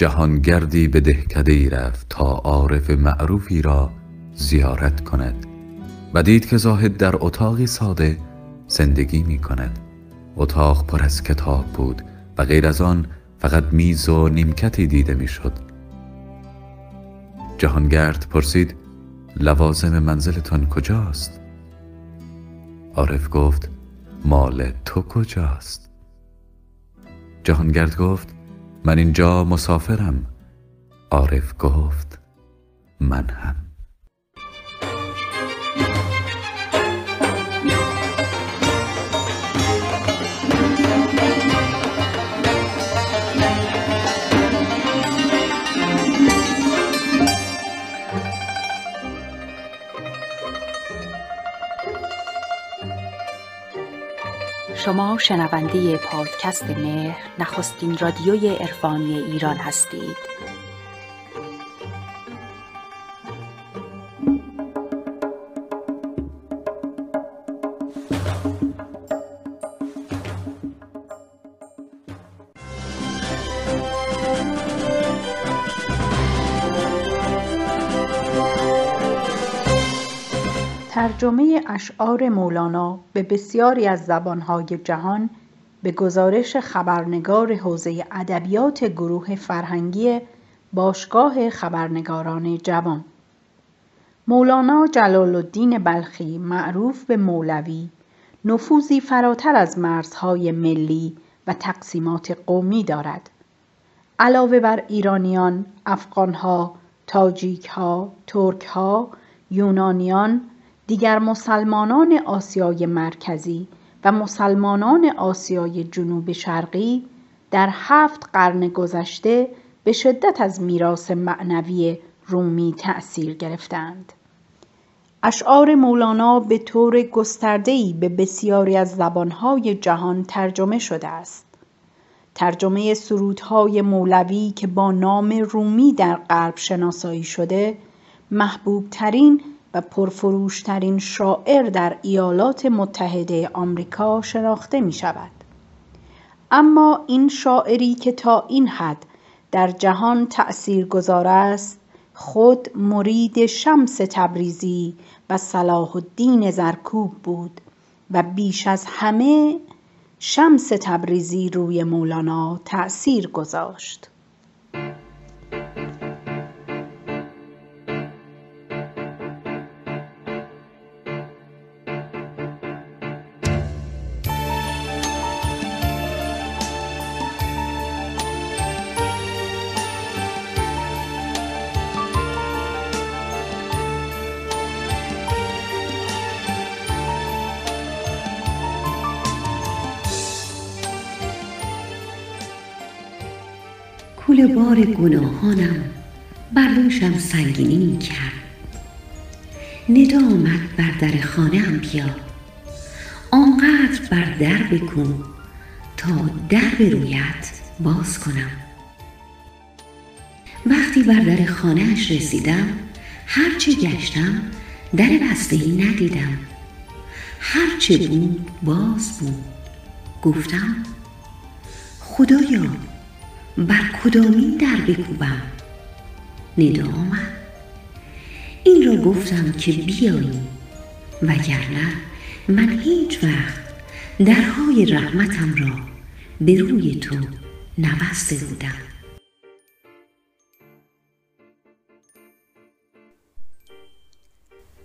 جهانگردی به دهکده ای رفت تا عارف معروفی را زیارت کند و دید که زاهد در اتاقی ساده زندگی می کند اتاق پر از کتاب بود و غیر از آن فقط میز و نیمکتی دیده می‌شد. جهانگرد پرسید لوازم منزلتان کجاست؟ عارف گفت مال تو کجاست؟ جهانگرد گفت من اینجا مسافرم. عارف گفت من هم. شما شنونده پادکست مهر نخستین رادیوی عرفانی ایران هستید. ترجمه اشعار مولانا به بسیاری از زبانهای جهان به گزارش خبرنگار حوزه ادبیات گروه فرهنگی باشگاه خبرنگاران جوان. مولانا جلال الدین بلخی معروف به مولوی نفوذی فراتر از مرزهای ملی و تقسیمات قومی دارد. علاوه بر ایرانیان افغانها تاجیکها ترکها یونانیان دیگر مسلمانان آسیای مرکزی و مسلمانان آسیای جنوب شرقی در هفت قرن گذشته به شدت از میراث معنوی رومی تأثیر گرفتند. اشعار مولانا به طور گسترده‌ای به بسیاری از زبانهای جهان ترجمه شده است. ترجمه سرودهای مولوی که با نام رومی در غرب شناسایی شده محبوب ترین و پرفروشترین شاعر در ایالات متحده آمریکا شناخته می شود. اما این شاعری که تا این حد در جهان تأثیر گذار است خود مرید شمس تبریزی و صلاح الدین زرکوب بود و بیش از همه شمس تبریزی روی مولانا تأثیر گذاشت. کل بار گناهانم بر دوشم سنگینی کرد ندا آمد بر در خانه بیا. آنقدر بر در بکن تا در به رویت باز کنم. وقتی بر در خانهاش رسیدم هرچه گشتم در بسته ای ندیدم هرچه بود باز بود. گفتم خدایا بر کدامین در بکوبم؟ ندا آمد این را گفتم که بیایی. وگرنه من هیچ وقت درهای رحمتم را به روی تو نبسته بودم.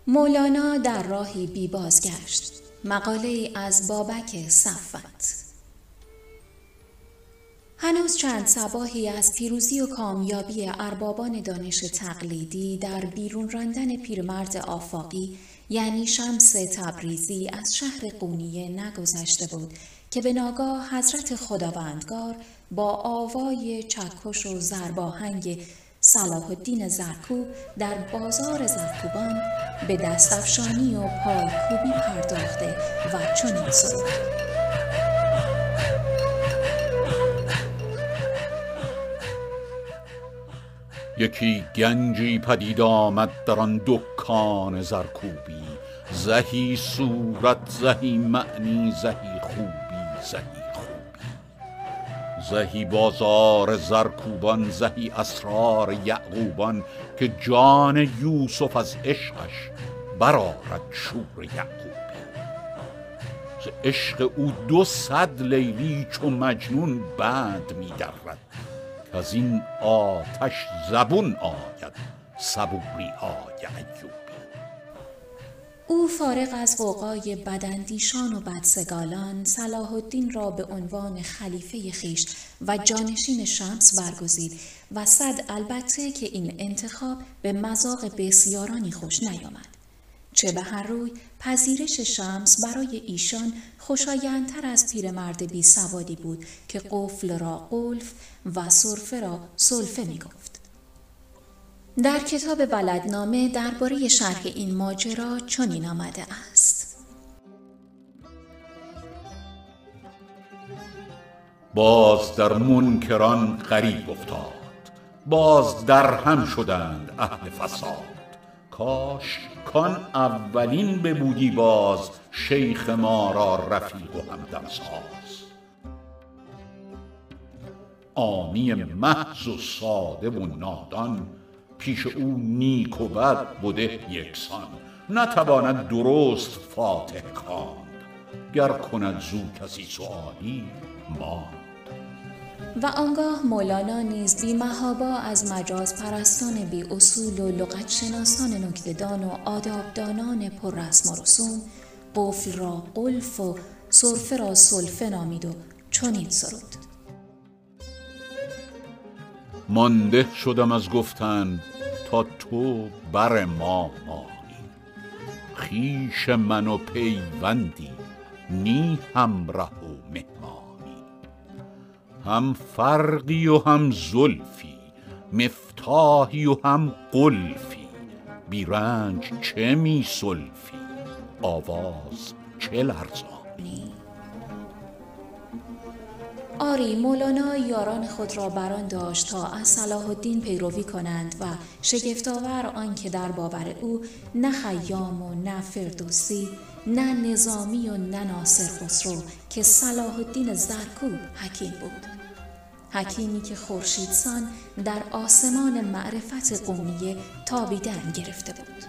مولانا در راهی بی بازگشت. مقاله از بابک صفت هنوز چند سباهی از پیروزی و کامیابی اربابان دانش تقلیدی در بیرون راندن پیرمرد آفاقی یعنی شمس تبریزی از شهر قونیه نگذشته بود که به ناگاه حضرت خداوندگار با آوای چکش و زرباهنگ صلاح الدین زرکوب در بازار زرکوبان به دستفشانی و پایکوبی پرداخته و چنین سرود یکی گنجی پدید آمد در آن دکان زرکوبی. زهی صورت زهی معنی زهی خوبی زهی خوبی. زهی بازار زرکوبان زهی اسرار یعقوبان که جان یوسف از عشقش برارد شور یعقوبی. ز عشق او دو صد لیلی چو مجنون بند می درد از این آتش زبون آید صبوری های ایوبی او فارغ از قوقای بدندیشان و بدسگالان صلاح الدین را به عنوان خلیفه خیش و جانشین شمس برگزید و صد البته که این انتخاب به مذاق بسیارانی خوش نیامد. چه به هر روی پذیرش شمس برای ایشان خوشایندتر از پیرمرد بی سوادی بود که قفل را قلف و صرفه را سلفه می گفت. در کتاب بلدنامه درباره شرح این ماجرا چنین آمده است. باز در منکران غریب افتاد. باز در هم شدند اهل فساد. کاش کان اولین ببودی باز شیخ ما را رفیق و همدم ساز آمی محض و ساده و نادان پیش او نیک و بد بده یکسان. نتواند درست فاتح خواند. گر کند زو کسی سؤالی ماند. و آنگاه مولانا نیز بی محابا از مجاز پرستان بی اصول و لغت شناسان نکتدان و آدابدانان پر رسم و رسوم قفل را قلف و صرفه را سلفه نامید و چنین سرود. مانده شدم از گفتن تا تو بر ما مانی. خیش من و پیوندی نی همره و هم فرقی و هم زلفی مفتاحی و هم قلفی. بیرنج چه می سلفی؟ آواز چه لرزانی؟ آری مولانا یاران خود را بران داشت تا از صلاح الدین پیروی کنند و شگفتآور آنکه در باور او نه خیام و نه فردوسی نه نظامی و نه ناصر خسرو که صلاح الدین زرکوب حکیم بود. حکیمی که خورشیدسان در آسمان معرفت قومیه تابیدن گرفته بود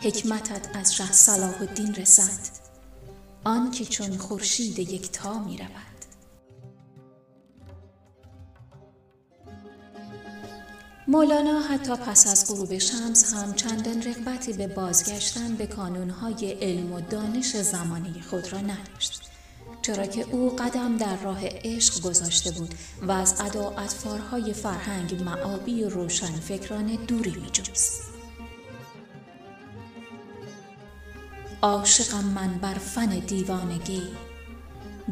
حکمتت از شه صلاح الدین رسد آن که چون خورشید یکتا می رود. مولانا حتی پس از غروب شمس هم چندان رغبتی به بازگشتن به کانونهای علم و دانش زمانی خود را نداشت. چرا که او قدم در راه عشق گذاشته بود و از ادا اطفارهای فرهنگ معابی روشن فکران دوری می جوست. عاشقم من بر فن دیوانگی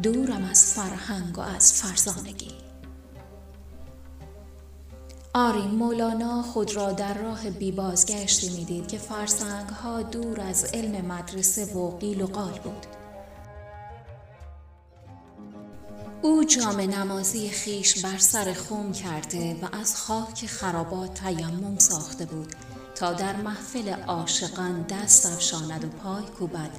دورم از فرهنگ و از فرزانگی آری مولانا خود را در راه بی بازگشتی می‌دید که فرسنگ ها دور از علم مدرسه و قیل و قال بود او جام نمازی خیش بر سر خم کرده و از خاک خرابات تیمم ساخته بود تا در محفل عاشقان دست افشاند و پای کوبد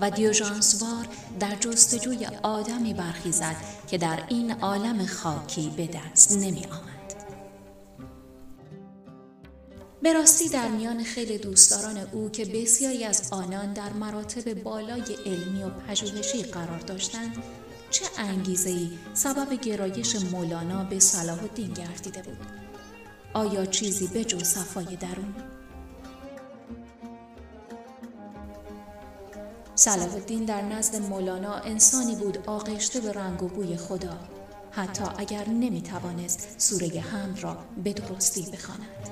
و دیوژانسوار در جستجوی آدمی برخیزد که در این عالم خاکی به دست نمی آمد. به راستی در میان خیلی دوستداران او که بسیاری از آنان در مراتب بالای علمی و پژوهشی قرار داشتند چه انگیزه ای سبب گرایش مولانا به صلاح الدین گردیده بود؟ آیا چیزی به جو صفای درون؟ صلاح الدین در نزد مولانا انسانی بود آغشته به رنگ و بوی خدا. حتی اگر نمی توانست سوره حمد را به درستی بخواند.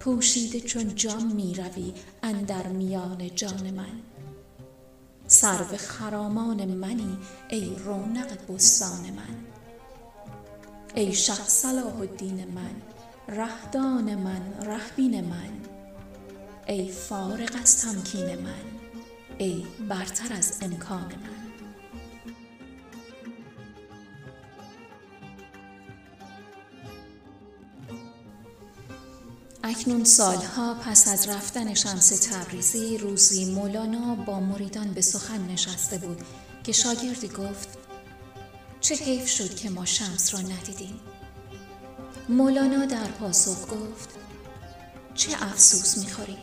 پوشیده چون جام می روی اندر میان جان من. سرو خرامان منی ای رونق بستان من. ای شه صلاح الدین من رهدان من رهبین من. ای فارغ از تمکین من ای برتر از امکان من. اکنون سالها پس از رفتن شمس تبریزی روزی مولانا با مریدان به سخن نشسته بود که شاگردی گفت چه حیف شد که ما شمس را ندیدیم. مولانا در پاسخ گفت چه افسوس می‌خوری.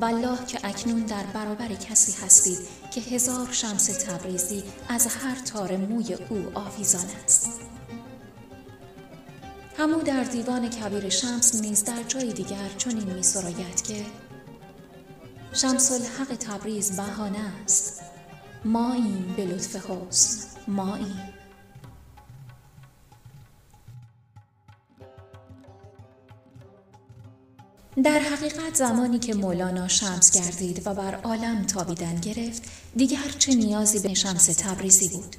والله که اکنون در برابر کسی هستید که هزار شمس تبریزی از هر تار موی او آویزان است. همو در دیوان کبیر شمس نیز در جای دیگر چنین می سراید که شمس الحق تبریز بهانه است. ما این به لطف حسن ما این در حقیقت زمانی که مولانا شمس گردید و بر عالم تابیدن گرفت دیگر چه نیازی به شمس تبریزی بود؟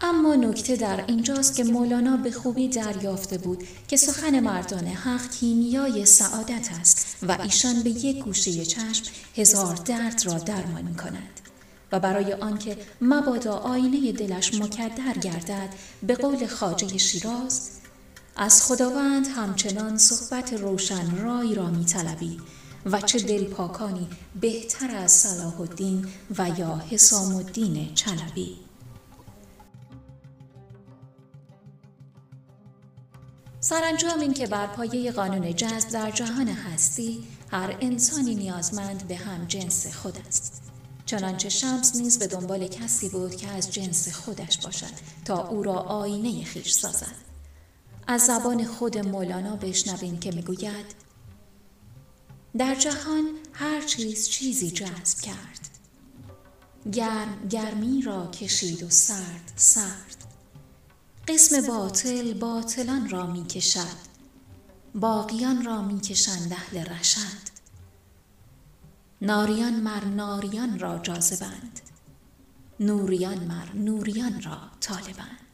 اما نکته در اینجاست که مولانا به خوبی دریافته بود که سخن مردان حق کیمیای سعادت است و ایشان به یک گوشه چشم هزار درد را درمان می کند و برای آنکه مبادا آینه دلش مکدر گردد به قول خاجه شیراز از خداوند همچنان صحبت روشن رای را می طلبی و چه دل پاکانی بهتر از صلاح الدین و یا حسام الدین چلبی سرانجام این که بر پایه قانون جذب در جهان هستی هر انسانی نیازمند به هم جنس خود است. چنانچه شمس نیز به دنبال کسی بود که از جنس خودش باشد تا او را آینه خیش سازد. از زبان خود مولانا بشنویم که می‌گوید در جهان هر چیز چیزی جذب کرد. گرم گرمی را کشید و سرد سرد. قسم باطل باطلان را می کشد باقیان را می کشند اهل رشد. ناریان مر ناریان را جاذبند. نوریان مر نوریان را طالبند.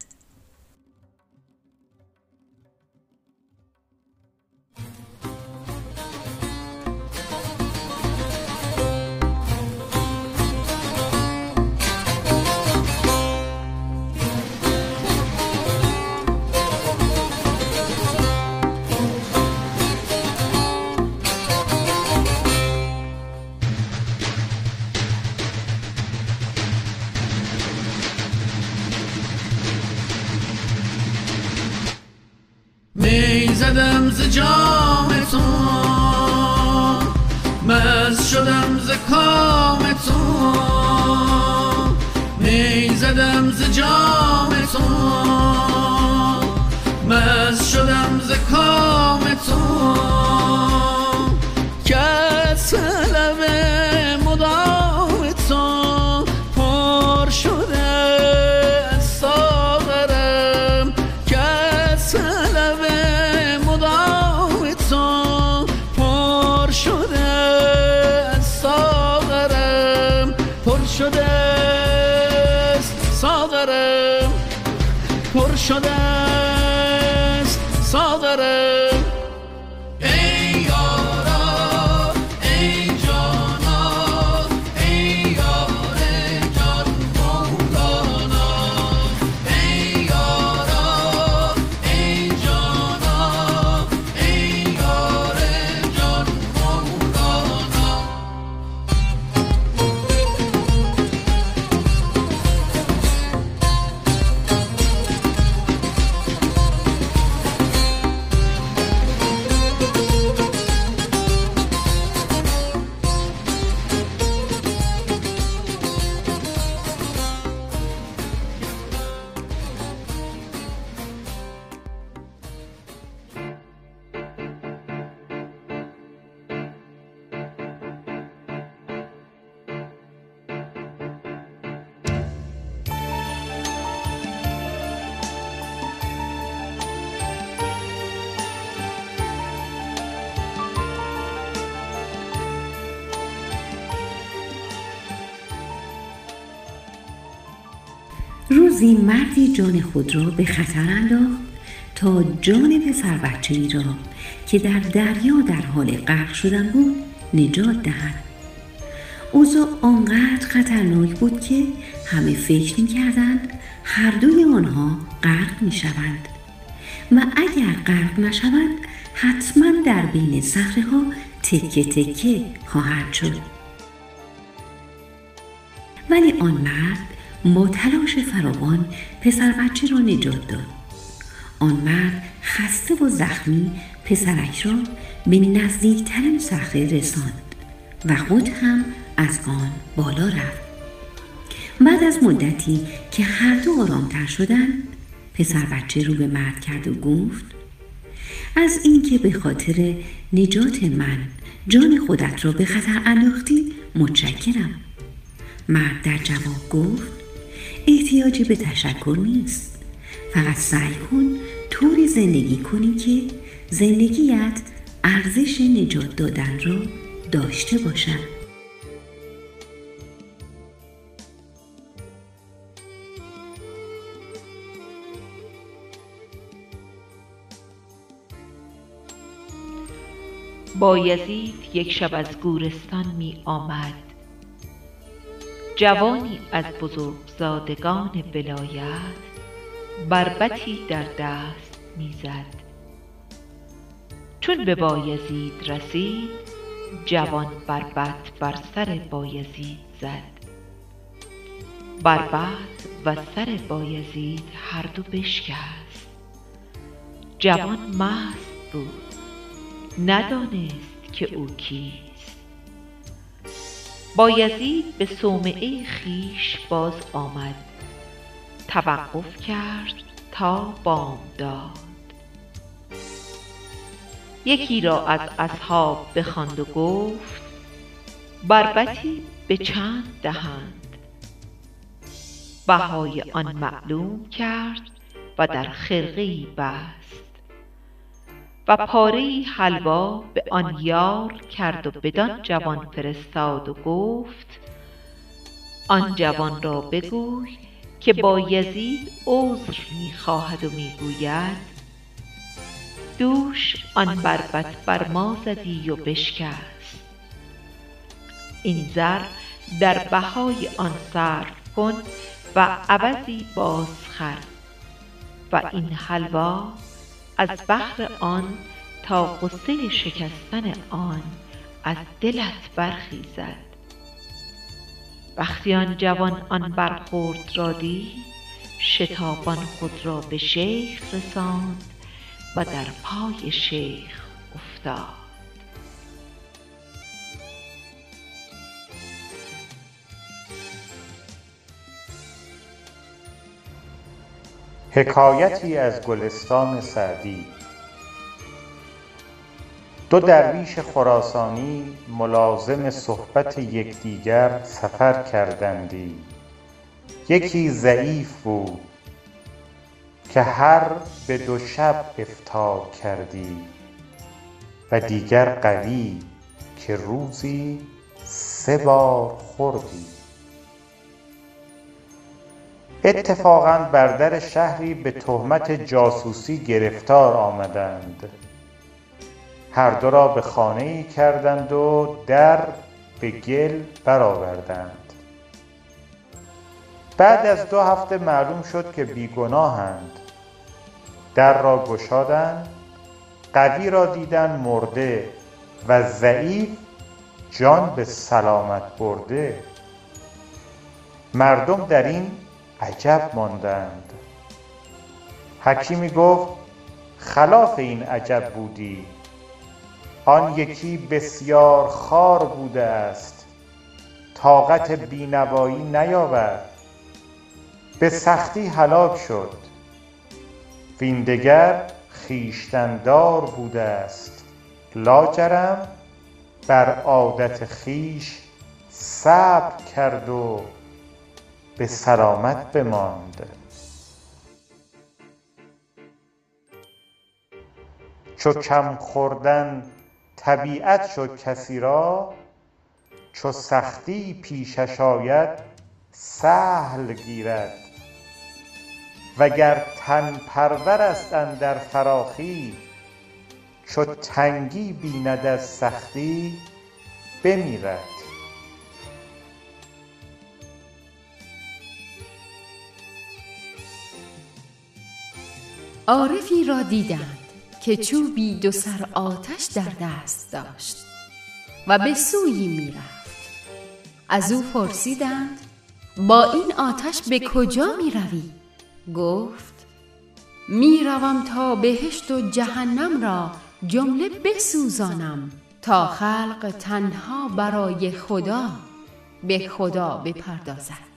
زدم ز جام تو مز شدم ز کام تو می زدم ز جام تو مز شدم ز کام تو روزی مردی جان خود را به خطر انداخت تا جان پسر بچه ای را که در دریا در حال غرق شدن بود نجات دهد. اوضاع آنقدر خطرناک بود که همه فکر می کردند هر دوی آنها غرق می شوند و اگر غرق نشوند حتما در بین صخره ها تکه تکه خواهد شد. ولی آن مرد با تلاش فراوان پسر بچه را نجات داد. آن مرد خسته و زخمی پسرک را به نزدیکترین صخره رساند و خود هم از آن بالا رفت. بعد از مدتی که هر دو آرامتر شدند پسر بچه رو به مرد کرد و گفت از اینکه به خاطر نجات من جان خودت را به خطر انداختی متشکرم. مرد در جواب گفت احتیاجی به تشکر نیست. فقط سعی کن طوری زندگی کنی که زندگیت ارزش نجات دادن را داشته باشد بایزید یک شب از گورستان می آمد. جوانی از بزرگزادگان ولایت بربتی در دست می‌زد. چون به بایزید رسید جوان بربت بر سر بایزید زد. بربت و سر بایزید هر دو بشکست. جوان مست بود. ندانست که او کیست. بایزید به صومعه خویش باز آمد. توقف کرد تا بامداد یکی را از اصحاب بخواند و گفت بربطی به چند دهند؟ بهای آن معلوم کرد و در خرقه ای بست. و پاره حلوا به آن یار کرد و بدان جوان فرستاد و گفت آن جوان را بگوی که بایزید عذر می خواهد و می گوید دوش آن بربط بر ما زدی و بشکست. این زر در بهای آن صرف کن و عوضی بازخر و این حلوا از بهر آن تا غصه شکستن آن از دلت برخیزد. وقتی آن جوان آن برخورد را دید شتابان خود را به شیخ رساند و در پای شیخ افتاد. حکایتی از گلستان سعدی. دو درویش خراسانی ملازم صحبت یکدیگر سفر کردندی. یکی ضعیف بود که هر به دو شب افطار کردی و دیگر قوی که روزی سه بار خوردی. اتفاقا بر در شهری به تهمت جاسوسی گرفتار آمدند. هر دو را به خانه ای کردند و در به گل برآوردند. بعد از دو هفته معلوم شد که بیگناهند. در را گشادند قوی را دیدند مرده و ضعیف جان به سلامت برده. مردم در این عجب ماندند. حکیمی گفت خلاف این عجب بودی. آن یکی بسیار خوار بوده است. طاقت بینوایی نیاورد به سختی هلاک شد. وین دگر خویشتن دار بوده است. لاجرم بر عادت خویش صبر کرد و به سلامت بماند. چو کم خوردن طبیعت شد کسی را چو سختی پیشش آید سهل گیرد. وگر تن پرور است اندر فراخی چو تنگی بیند از سختی بمیرد. عارفی را دیدند که چوبی دو سر آتش در دست داشت و به سویی می‌رفت از او پرسیدند با این آتش به کجا می روی؟ گفت می روم تا بهشت و جهنم را جمله بسوزانم تا خلق تنها برای خدا به خدا بپردازد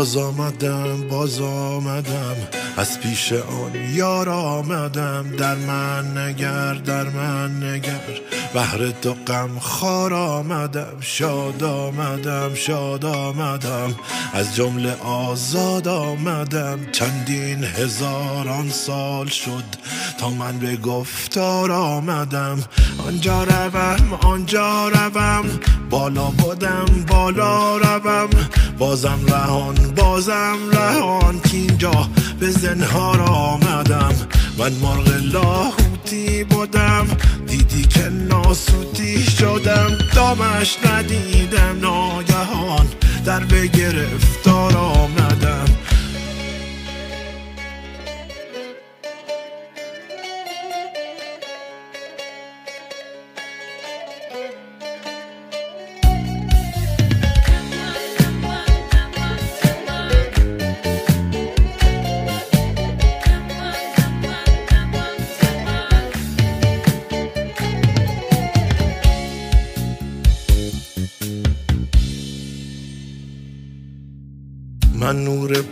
باز آمدم باز آمدم. از پیش آن یار آمدم. در من نگر در من نگر. بهر تو غم خار آمدم شاد آمدم شاد آمدم. از جمله آزاد آمدم. چندین هزاران سال شد تا من به گفتار آمدم. آنجا روم آنجا روم. بالا بودم بالا روم. بازم رهان بازم رهان. اینجا به زنهار آمدم. من مرغ لاهوتی بودم. دیدی که ناسوتی شدم دامش ندیدم ناگهان در به گرفتار آمدم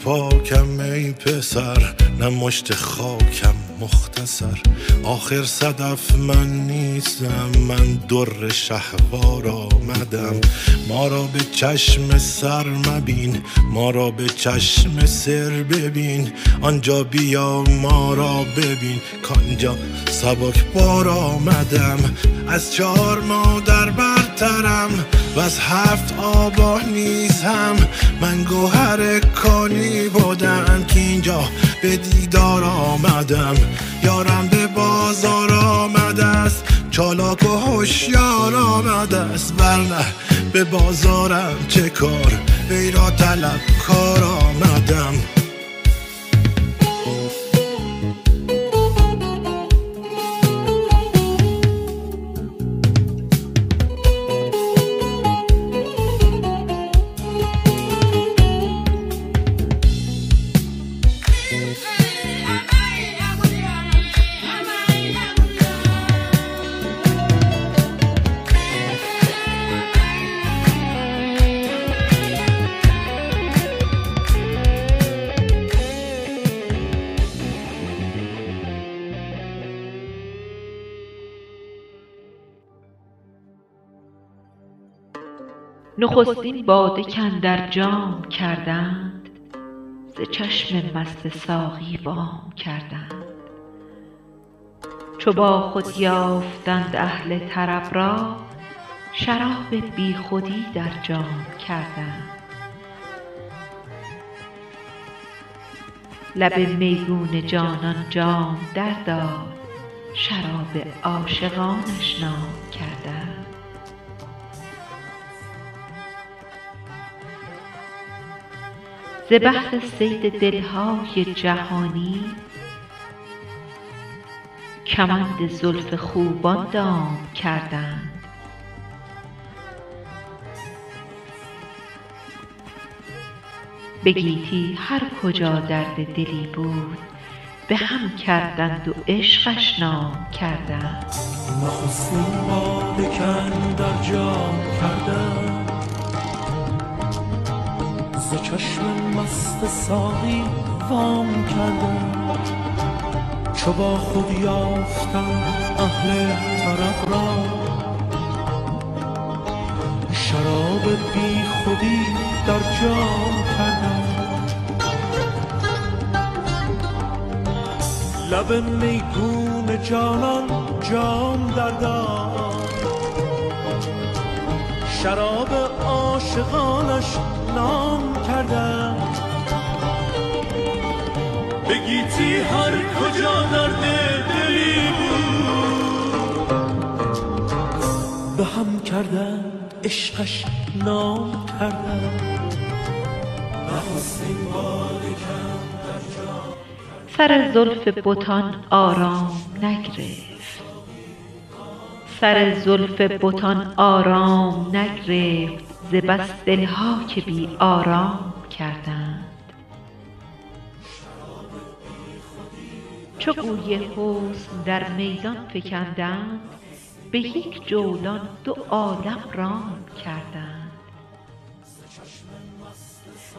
پاکم ای پسر نه مشت خاکم مختصر. آخر صدف من نیستم من در شهوار آمدم. ما را به چشم سر مبین ما را به چشم سر ببین. آنجا بیا ما را ببین. کانجا سبک بار آمدم. از چهار مادر برترم و از هفت آبا نیزم من گوهر کانی بودم که اینجا به دیدار آمدم. یارم به بازار آمده است. چالاک و هوشیار آمده است. ورنه به بازارم چه کار؟ ای را طلب کار آمدم. نخستین باده کاندر جام کردند ز چشم مست ساقی وام کردند. چو با خود یافتند اهل طرب را شراب بی خودی در جام کردند. لب میگون جانان جام درداد شراب عاشقانش نام کردند. ز بهر صید دلهای جهانی. کمند زلف خوبان دام کردند. به گیتی هر کجا درد دلی بود به هم کردند و عشقش نام کردند. نخستین باده کاندر جام کردند ز چشم مست ساقی وام کردند چو با خود یافتم اهل طرب را. شراب بی خودی در جام کردند لب میگون جانان جام دردم شراب عاشقانش نام کردم. بگیتی هر کجا درد دلی بود به هم کردن عشقش نام کردم سر زلف بتان آرام نگرفت سر زلف بتان آرام نگرفت ز بس دلها که بی آرام کردند چو گوی حسن در میدان فکندند به یک جولان دو عالم رام کردند.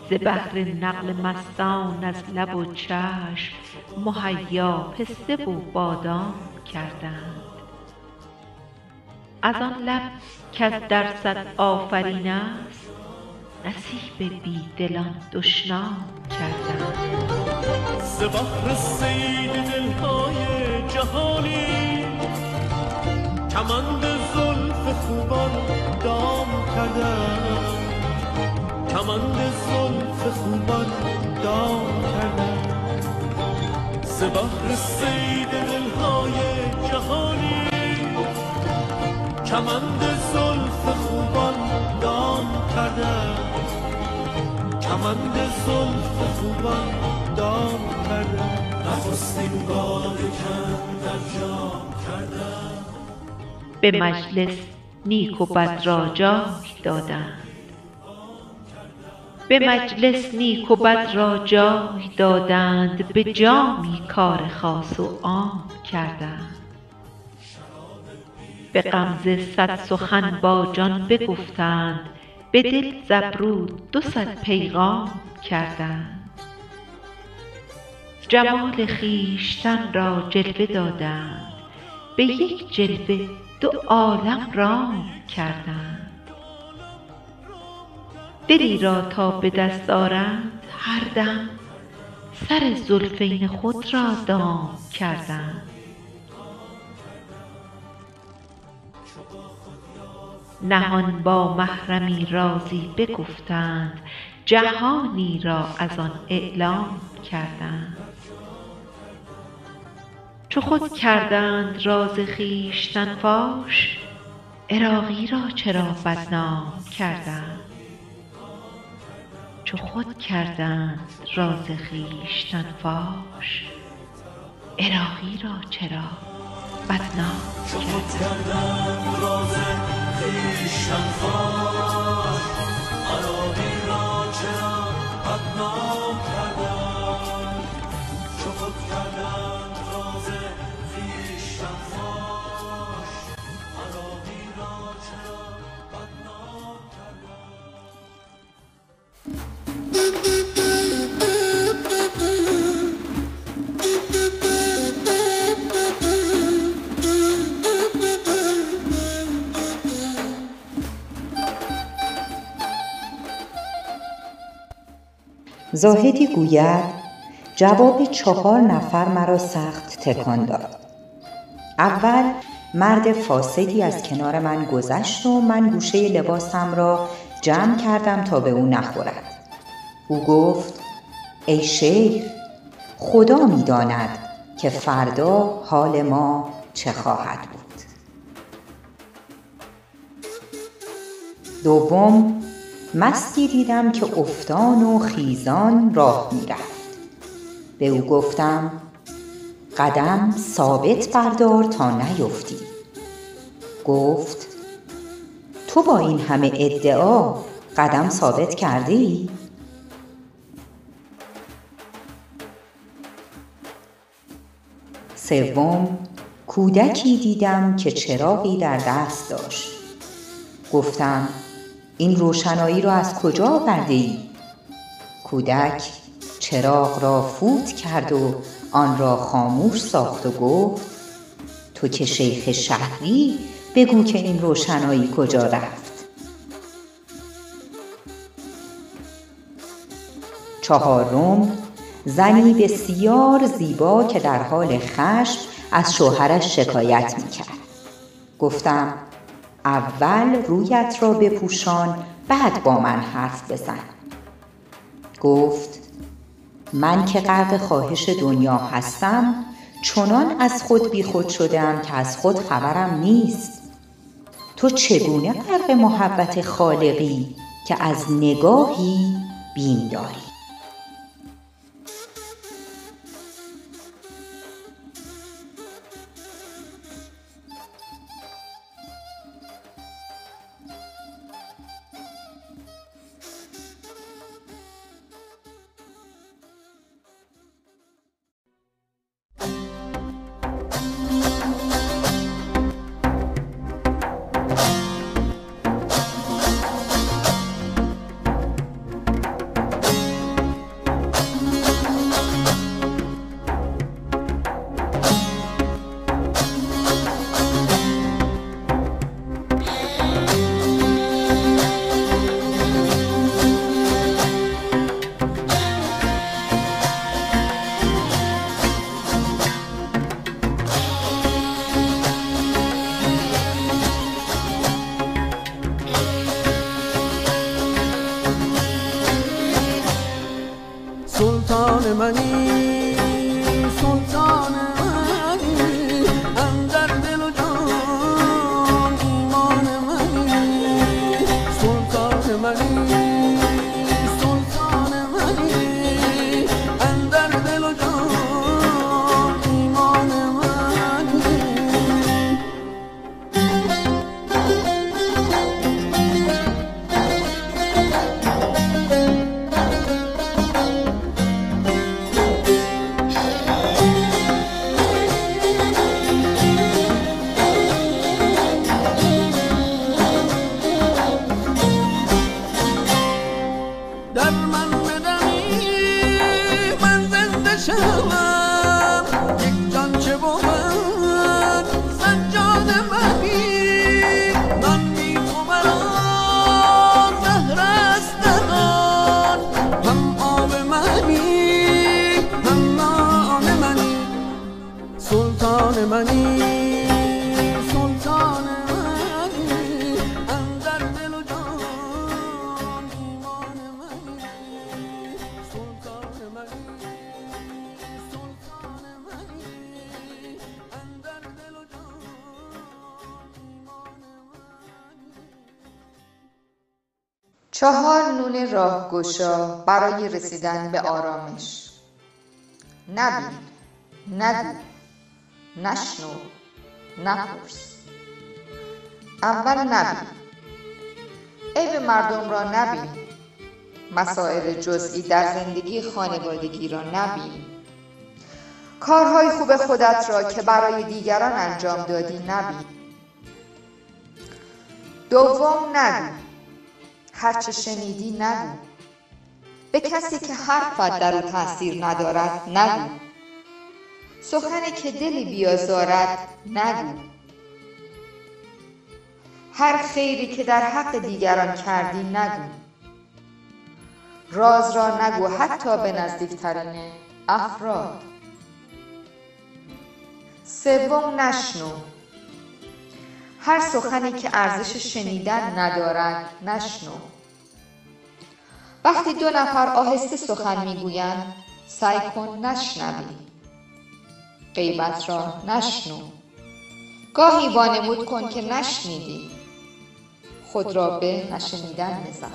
ز بهر نقل مستان از لب و چشم مهیا پسته و بادام کردند. از آن لب کز در صد آفرین است نصیب بی دلان دشنام کردند. ز بهر صید دلهای جهانی کمند زلف خوبان دام کردم کمند زلف خوبان دام کردم ز بهر صید دلهای جهانی کمند زلف خوبان دام کردم کمند زلف خوبان دام کردم. نخستین باده کم در جام کردم. به مجلس نیک و بد را جای دادند. به مجلس نیک و بد را جای دادند. به جامی کار خاص و عام کردند. به غمزه صد سخن با جان بگفتند. به دل ز ابرو دو صد پیغام کردند. جمال خویشتن را جلوه دادند. به یک جلوه دو عالم رام کردند. دلی را تا به دست آرند هر دم سر زلفین خود را دام کردند. نهان با محرمی رازی بگفتند جهانی را از آن اعلام کردند. چو خود کردند راز خویشتن فاش عراقی را چرا بدنام کردند؟ چو خود کردند راز خویشتن فاش عراقی را چرا بدنام کردند؟ راز فاش عراقی را چرا بدنام زاهدی گوید جواب چهار نفر مرا سخت تکان داد. اول مرد فاسدی از کنار من گذشت و من گوشه لباسم را جمع کردم تا به او نخورد. او گفت ای شیخ خدا می داند که فردا حال ما چه خواهد بود. دوم مستی دیدم که افتان و خیزان راه می رفت به او گفتم قدم ثابت بردار تا نیفتی. گفت تو با این همه ادعا قدم ثابت کرده ای؟ سوم کودکی دیدم که چراغی در دست داشت. گفتم این روشنایی را از کجا آورده ای؟ کودک چراغ را فوت کرد و آن را خاموش ساخت و گفت تو که شیخ شهری بگو که این روشنایی کجا رفت چهارم زنی بسیار زیبا که در حال خشم از شوهرش شکایت می‌کرد گفتم اول رویت را بپوشان بعد با من حرف بزن. گفت من که غرق خواهش دنیا هستم چنان از خود بیخود شدم که از خود خبرم نیست. تو چگونه غرق محبت خالقی که از نگاهی بیم داری راهگشا برای رسیدن به آرامش. نبین نگو نشنو نپرس. اول نبین. عیب مردم را نبین. مسائل جزئی در زندگی خانوادگی را نبین. کارهای خوب خودت را که برای دیگران انجام دادی نبین. دوم نگو. هرچه شنیدی نگو. به کسی که حرفت در او تاثیر ندارد نگو. سخنی که دلی بیازارد نگو. هر خیری که در حق دیگران کردی نگو. راز را نگو حتی به نزدیکترین افراد. سوم نشنو. هر سخنی که ارزش شنیدن ندارد نشنو. وقتی دو نفر آهسته سخن می‌گویند سعی کن نشنوی. غیبت را نشنو. گاهی وانمود کن که نشنیدی. خود را به نشنیدن بزن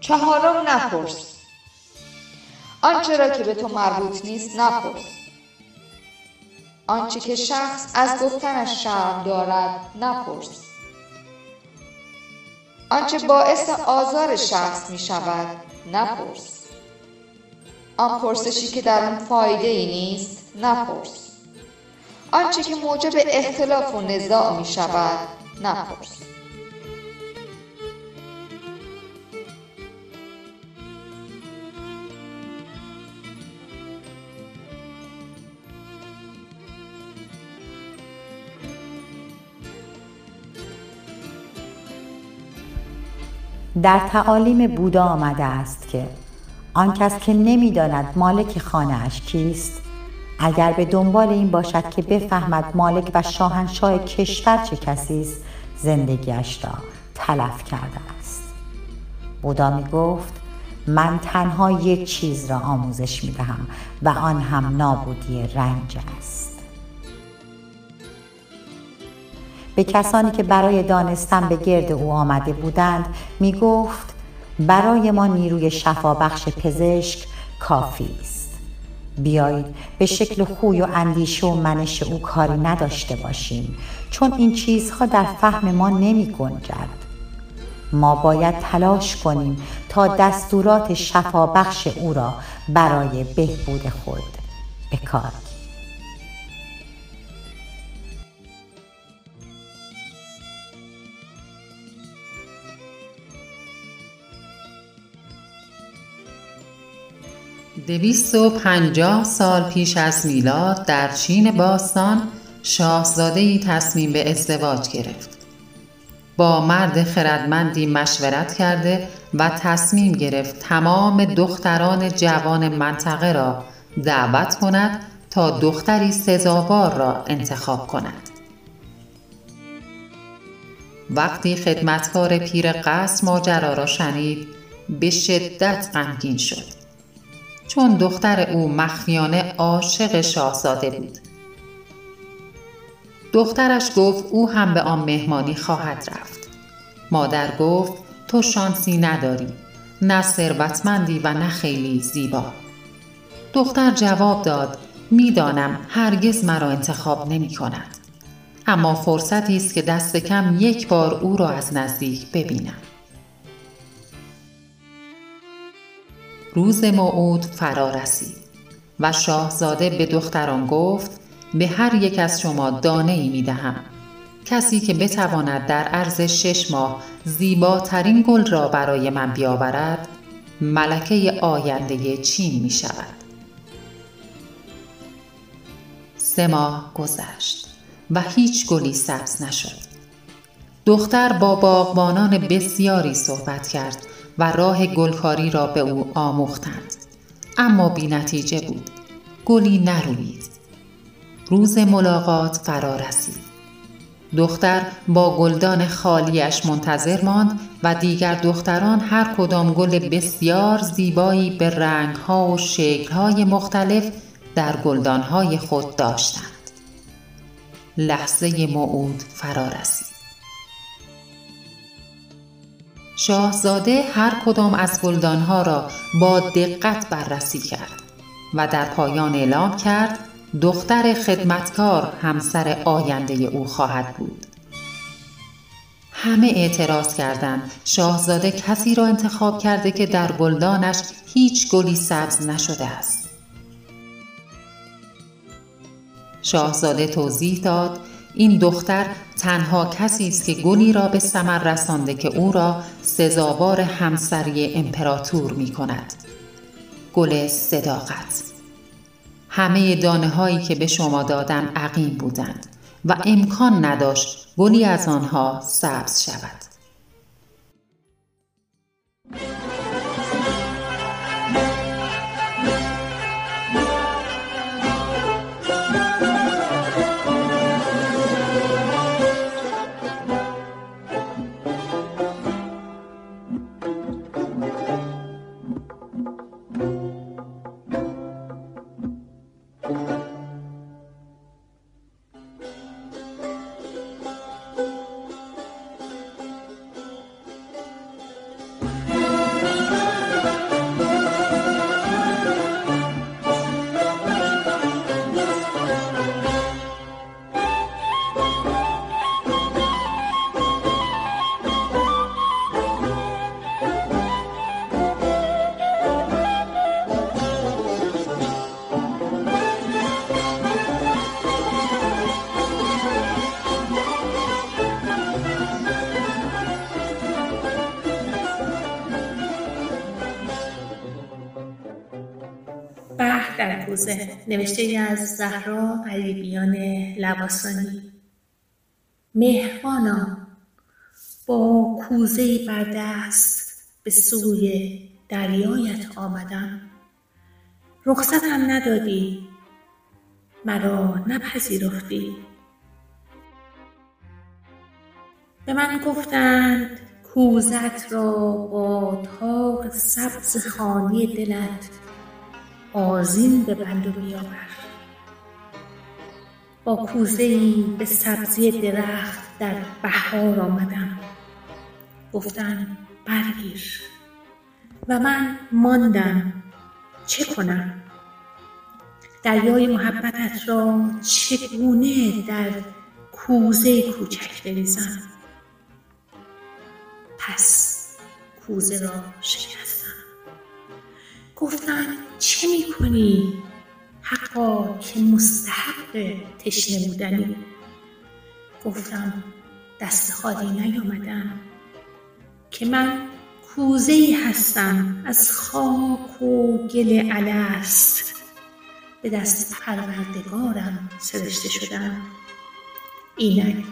چهارم نپرس. آنچه را که به تو مربوط نیست نپرس. آنچه که شخص از گفتنش شرم دارد نپرس. آنچه باعث آزار شخص می شود نپرس. آن پرسشی که در آن فایده ای نیست نپرس. آنچه که موجب اختلاف و نزاع می شود نپرس. در تعالیم بودا آمده است که آن کس که نمی‌داند مالک خانهاش کیست اگر به دنبال این باشد که بفهمد مالک و شاهنشاه کشور چه کسی است زندگیش را تلف کرده است. بودا می گفت من تنها یک چیز را آموزش می دهم و آن هم نابودی رنج است. به کسانی که برای دانستن به گرد او آمده بودند می گفت برای ما نیروی شفابخش پزشک کافی است. بیایید به شکل خوی و اندیشه و منش او کاری نداشته باشیم چون این چیزها در فهم ما نمی گنجد. ما باید تلاش کنیم تا دستورات شفابخش او را برای بهبود خود به کار دویست و پنجاه سال پیش از میلاد در چین باستان شاهزاده ای تصمیم به ازدواج گرفت. با مرد خردمندی مشورت کرده و تصمیم گرفت تمام دختران جوان منطقه را دعوت کند تا دختری سزاوار را انتخاب کند. وقتی خدمتکار پیر قصر ماجرا را شنید به شدت غمگین شد چون دختر او مخفیانه عاشق شاهزاده بود. دخترش گفت او هم به آن مهمانی خواهد رفت. مادر گفت تو شانسی نداری نه ثروتمندی و نه خیلی زیبا. دختر جواب داد می‌دانم هرگز مرا انتخاب نمی کند اما فرصتی است که دست کم یک بار او را از نزدیک ببینم. روز موعود فرا رسید و شاهزاده به دختران گفت به هر یک از شما دانه ای می دهم. کسی که بتواند در عرض شش ماه زیباترین گل را برای من بیاورد ملکه آینده چین می شود. سه ماه گذشت و هیچ گلی سبز نشد. دختر با باغبانان بسیاری صحبت کرد و راه گلکاری را به او آموختند اما بی نتیجه بود گلی نروید روز ملاقات فرا رسید دختر با گلدان خالیش منتظر ماند و دیگر دختران هر کدام گل بسیار زیبایی به رنگها و شکلهای مختلف در گلدانهای خود داشتند. لحظه موعود فرا رسید. شاهزاده هر کدام از گلدانها را با دقت بررسی کرد و در پایان اعلام کرد دختر خدمتکار همسر آینده او خواهد بود. همه اعتراض کردند شاهزاده کسی را انتخاب کرده که در گلدانش هیچ گلی سبز نشده است. شاهزاده توضیح داد این دختر تنها کسی است که گلی را به ثمر رسانده که او را سزاوار همسری امپراتور می کند. گل صداقت همه دانه هایی که به شما دادم عقیم بودند و امکان نداشت گلی از آنها سبز شود. در کوزه نوشته از زهرا قریبیان لباسانی مهربانا با کوزه بر دست به سوی دریایت آمدم. رخصتم ندادی مرا نپذیرفتی. به من گفتند کوزت را با تاق سبز خانی دلت آزین ببند و بیاور با کوزه ای به سبزی درخت در بهار آمدم. گفتن برگیر. و من ماندم. چه کنم؟ دریای محبتت را چگونه در کوزه کوچک بریزم؟ پس کوزه را شکستم گفتن چه می کنی؟ حقا که مستحق تشنه بودنی. گفتم دست خالی نیامدم که من کوزه هستم از خاک و گل الست. به دست پروردگارم سرشته شدم. اینک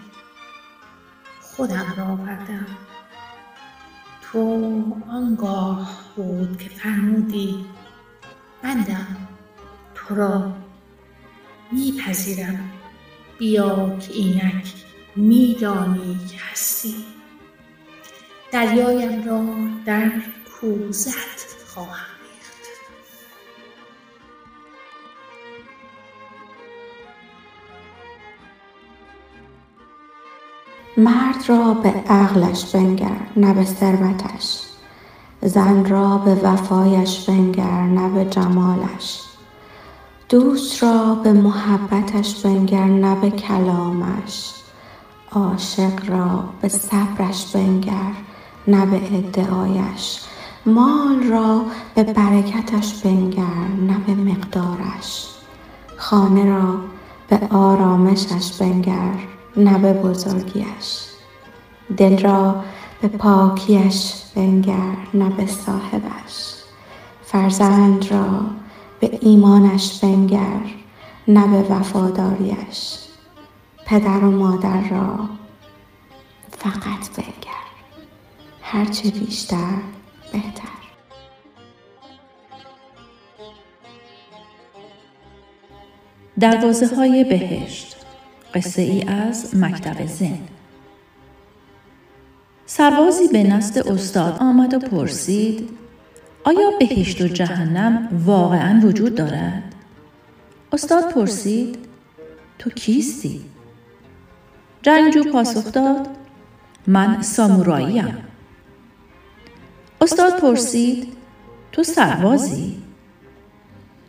خودم را آوردم. تو آنگاه بود که فرمودی بندم تو را میپذیرم. بیا که اینک میدانی که هستی. دریایم را در کوزت خواهم. مرد را به عقلش بنگر نه به ثروتش. زن را به وفایش بنگر نه به جمالش. دوست را به محبتش بنگر نه به کلامش. عاشق را به صبرش بنگر نه به ادعایش. مال را به برکتش بنگر نه به مقدارش. خانه را به آرامشش بنگر نه به بزرگیش. دل را به پاکیش بنگر نه به صاحبش. فرزند را به ایمانش بنگر نه به وفاداریش. پدر و مادر را فقط بنگر. هرچه بیشتر بهتر. دروازه های بهشت قصه ای از مکتب زن سربازی به نزد استاد آمد و پرسید آیا بهشت و جهنم واقعا وجود دارد؟ استاد پرسید تو کیستی؟ جنگجو پاسخ داد من ساموراییم استاد پرسید تو سربازی؟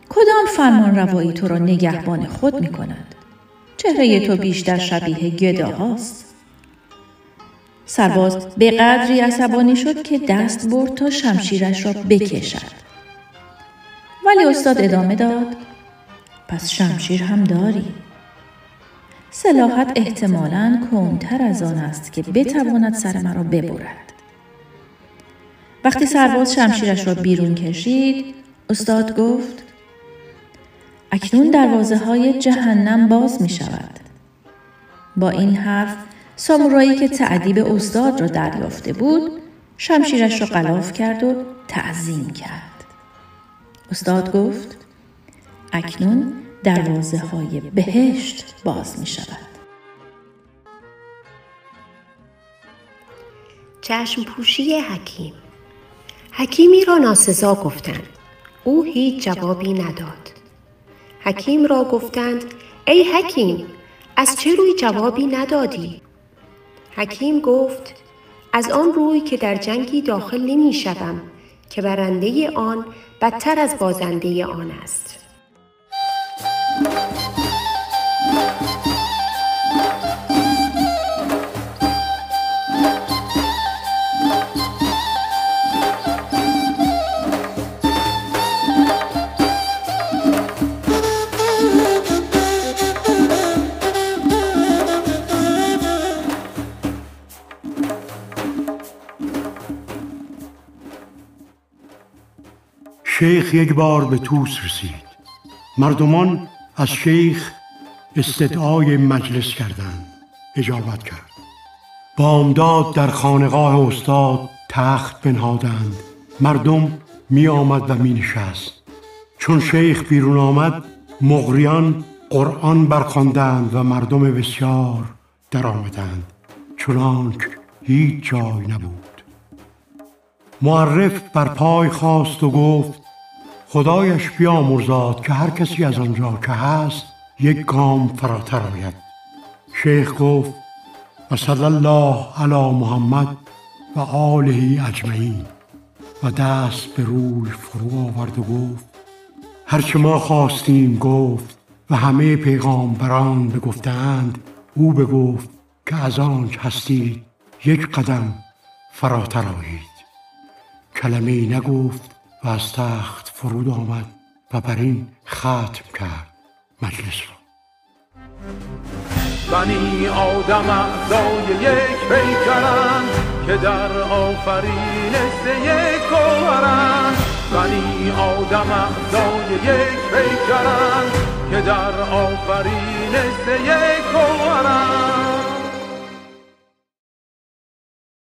کدام فرمان روایی تو را نگهبان خود می کند؟ چهره تو بیشتر شبیه گدا هاست. سرباز به قدری عصبانی شد که دست برد تا شمشیرش را بکشد. ولی استاد ادامه داد پس شمشیر هم داری. سلاحت احتمالاً کنتر از آن است که بتواند سر مرا ببرد. وقتی سرباز شمشیرش را بیرون کشید، استاد گفت اکنون دروازه های جهنم باز می شود. با این حرف سامورایی که تعدیب استاد را دریافته بود شمشیرش را غلاف کرد و تعظیم کرد. استاد گفت اکنون دروازه های بهشت باز می شود. چشم پوشی حکیم حکیمی را ناسزا گفتند. او هیچ جوابی نداد. حکیم را گفتند ای حکیم از چه روی جوابی ندادی؟ حکیم گفت از آن روی که در جنگی داخل نمی شدم که برنده آن بدتر از بازنده آن است. شیخ یک بار به توس رسید. مردمان از شیخ استدعای مجلس کردند. اجابت کرد. بامداد در خانقاه استاد تخت بنهادند. مردم می آمد و می نشست چون شیخ بیرون آمد مغریان قرآن برخواندند و مردم بسیار درآمدند چنانک هیچ جای نبود. معرف بر پای خواست و گفت خدایش بیامرزاد که هر کسی از آنجا که هست یک گام فراتر آید. شیخ گفت و صلی الله علی محمد و آله اجمعین. و دست به روی فرو آورد و گفت هرچه ما خواستیم گفت و همه پیغامبران بگفتند او بگفت که از آنچ هستید یک قدم فراتر آیید. کلمه نگفت و از تخت فرود آمد و بر این ختم کرد مجلس را. بنی آدم اعضای یک پیکرند که در آفرینش یک گوهرند بنی آدم اعضای یک پیکرند که در آفرینش یک گوهرند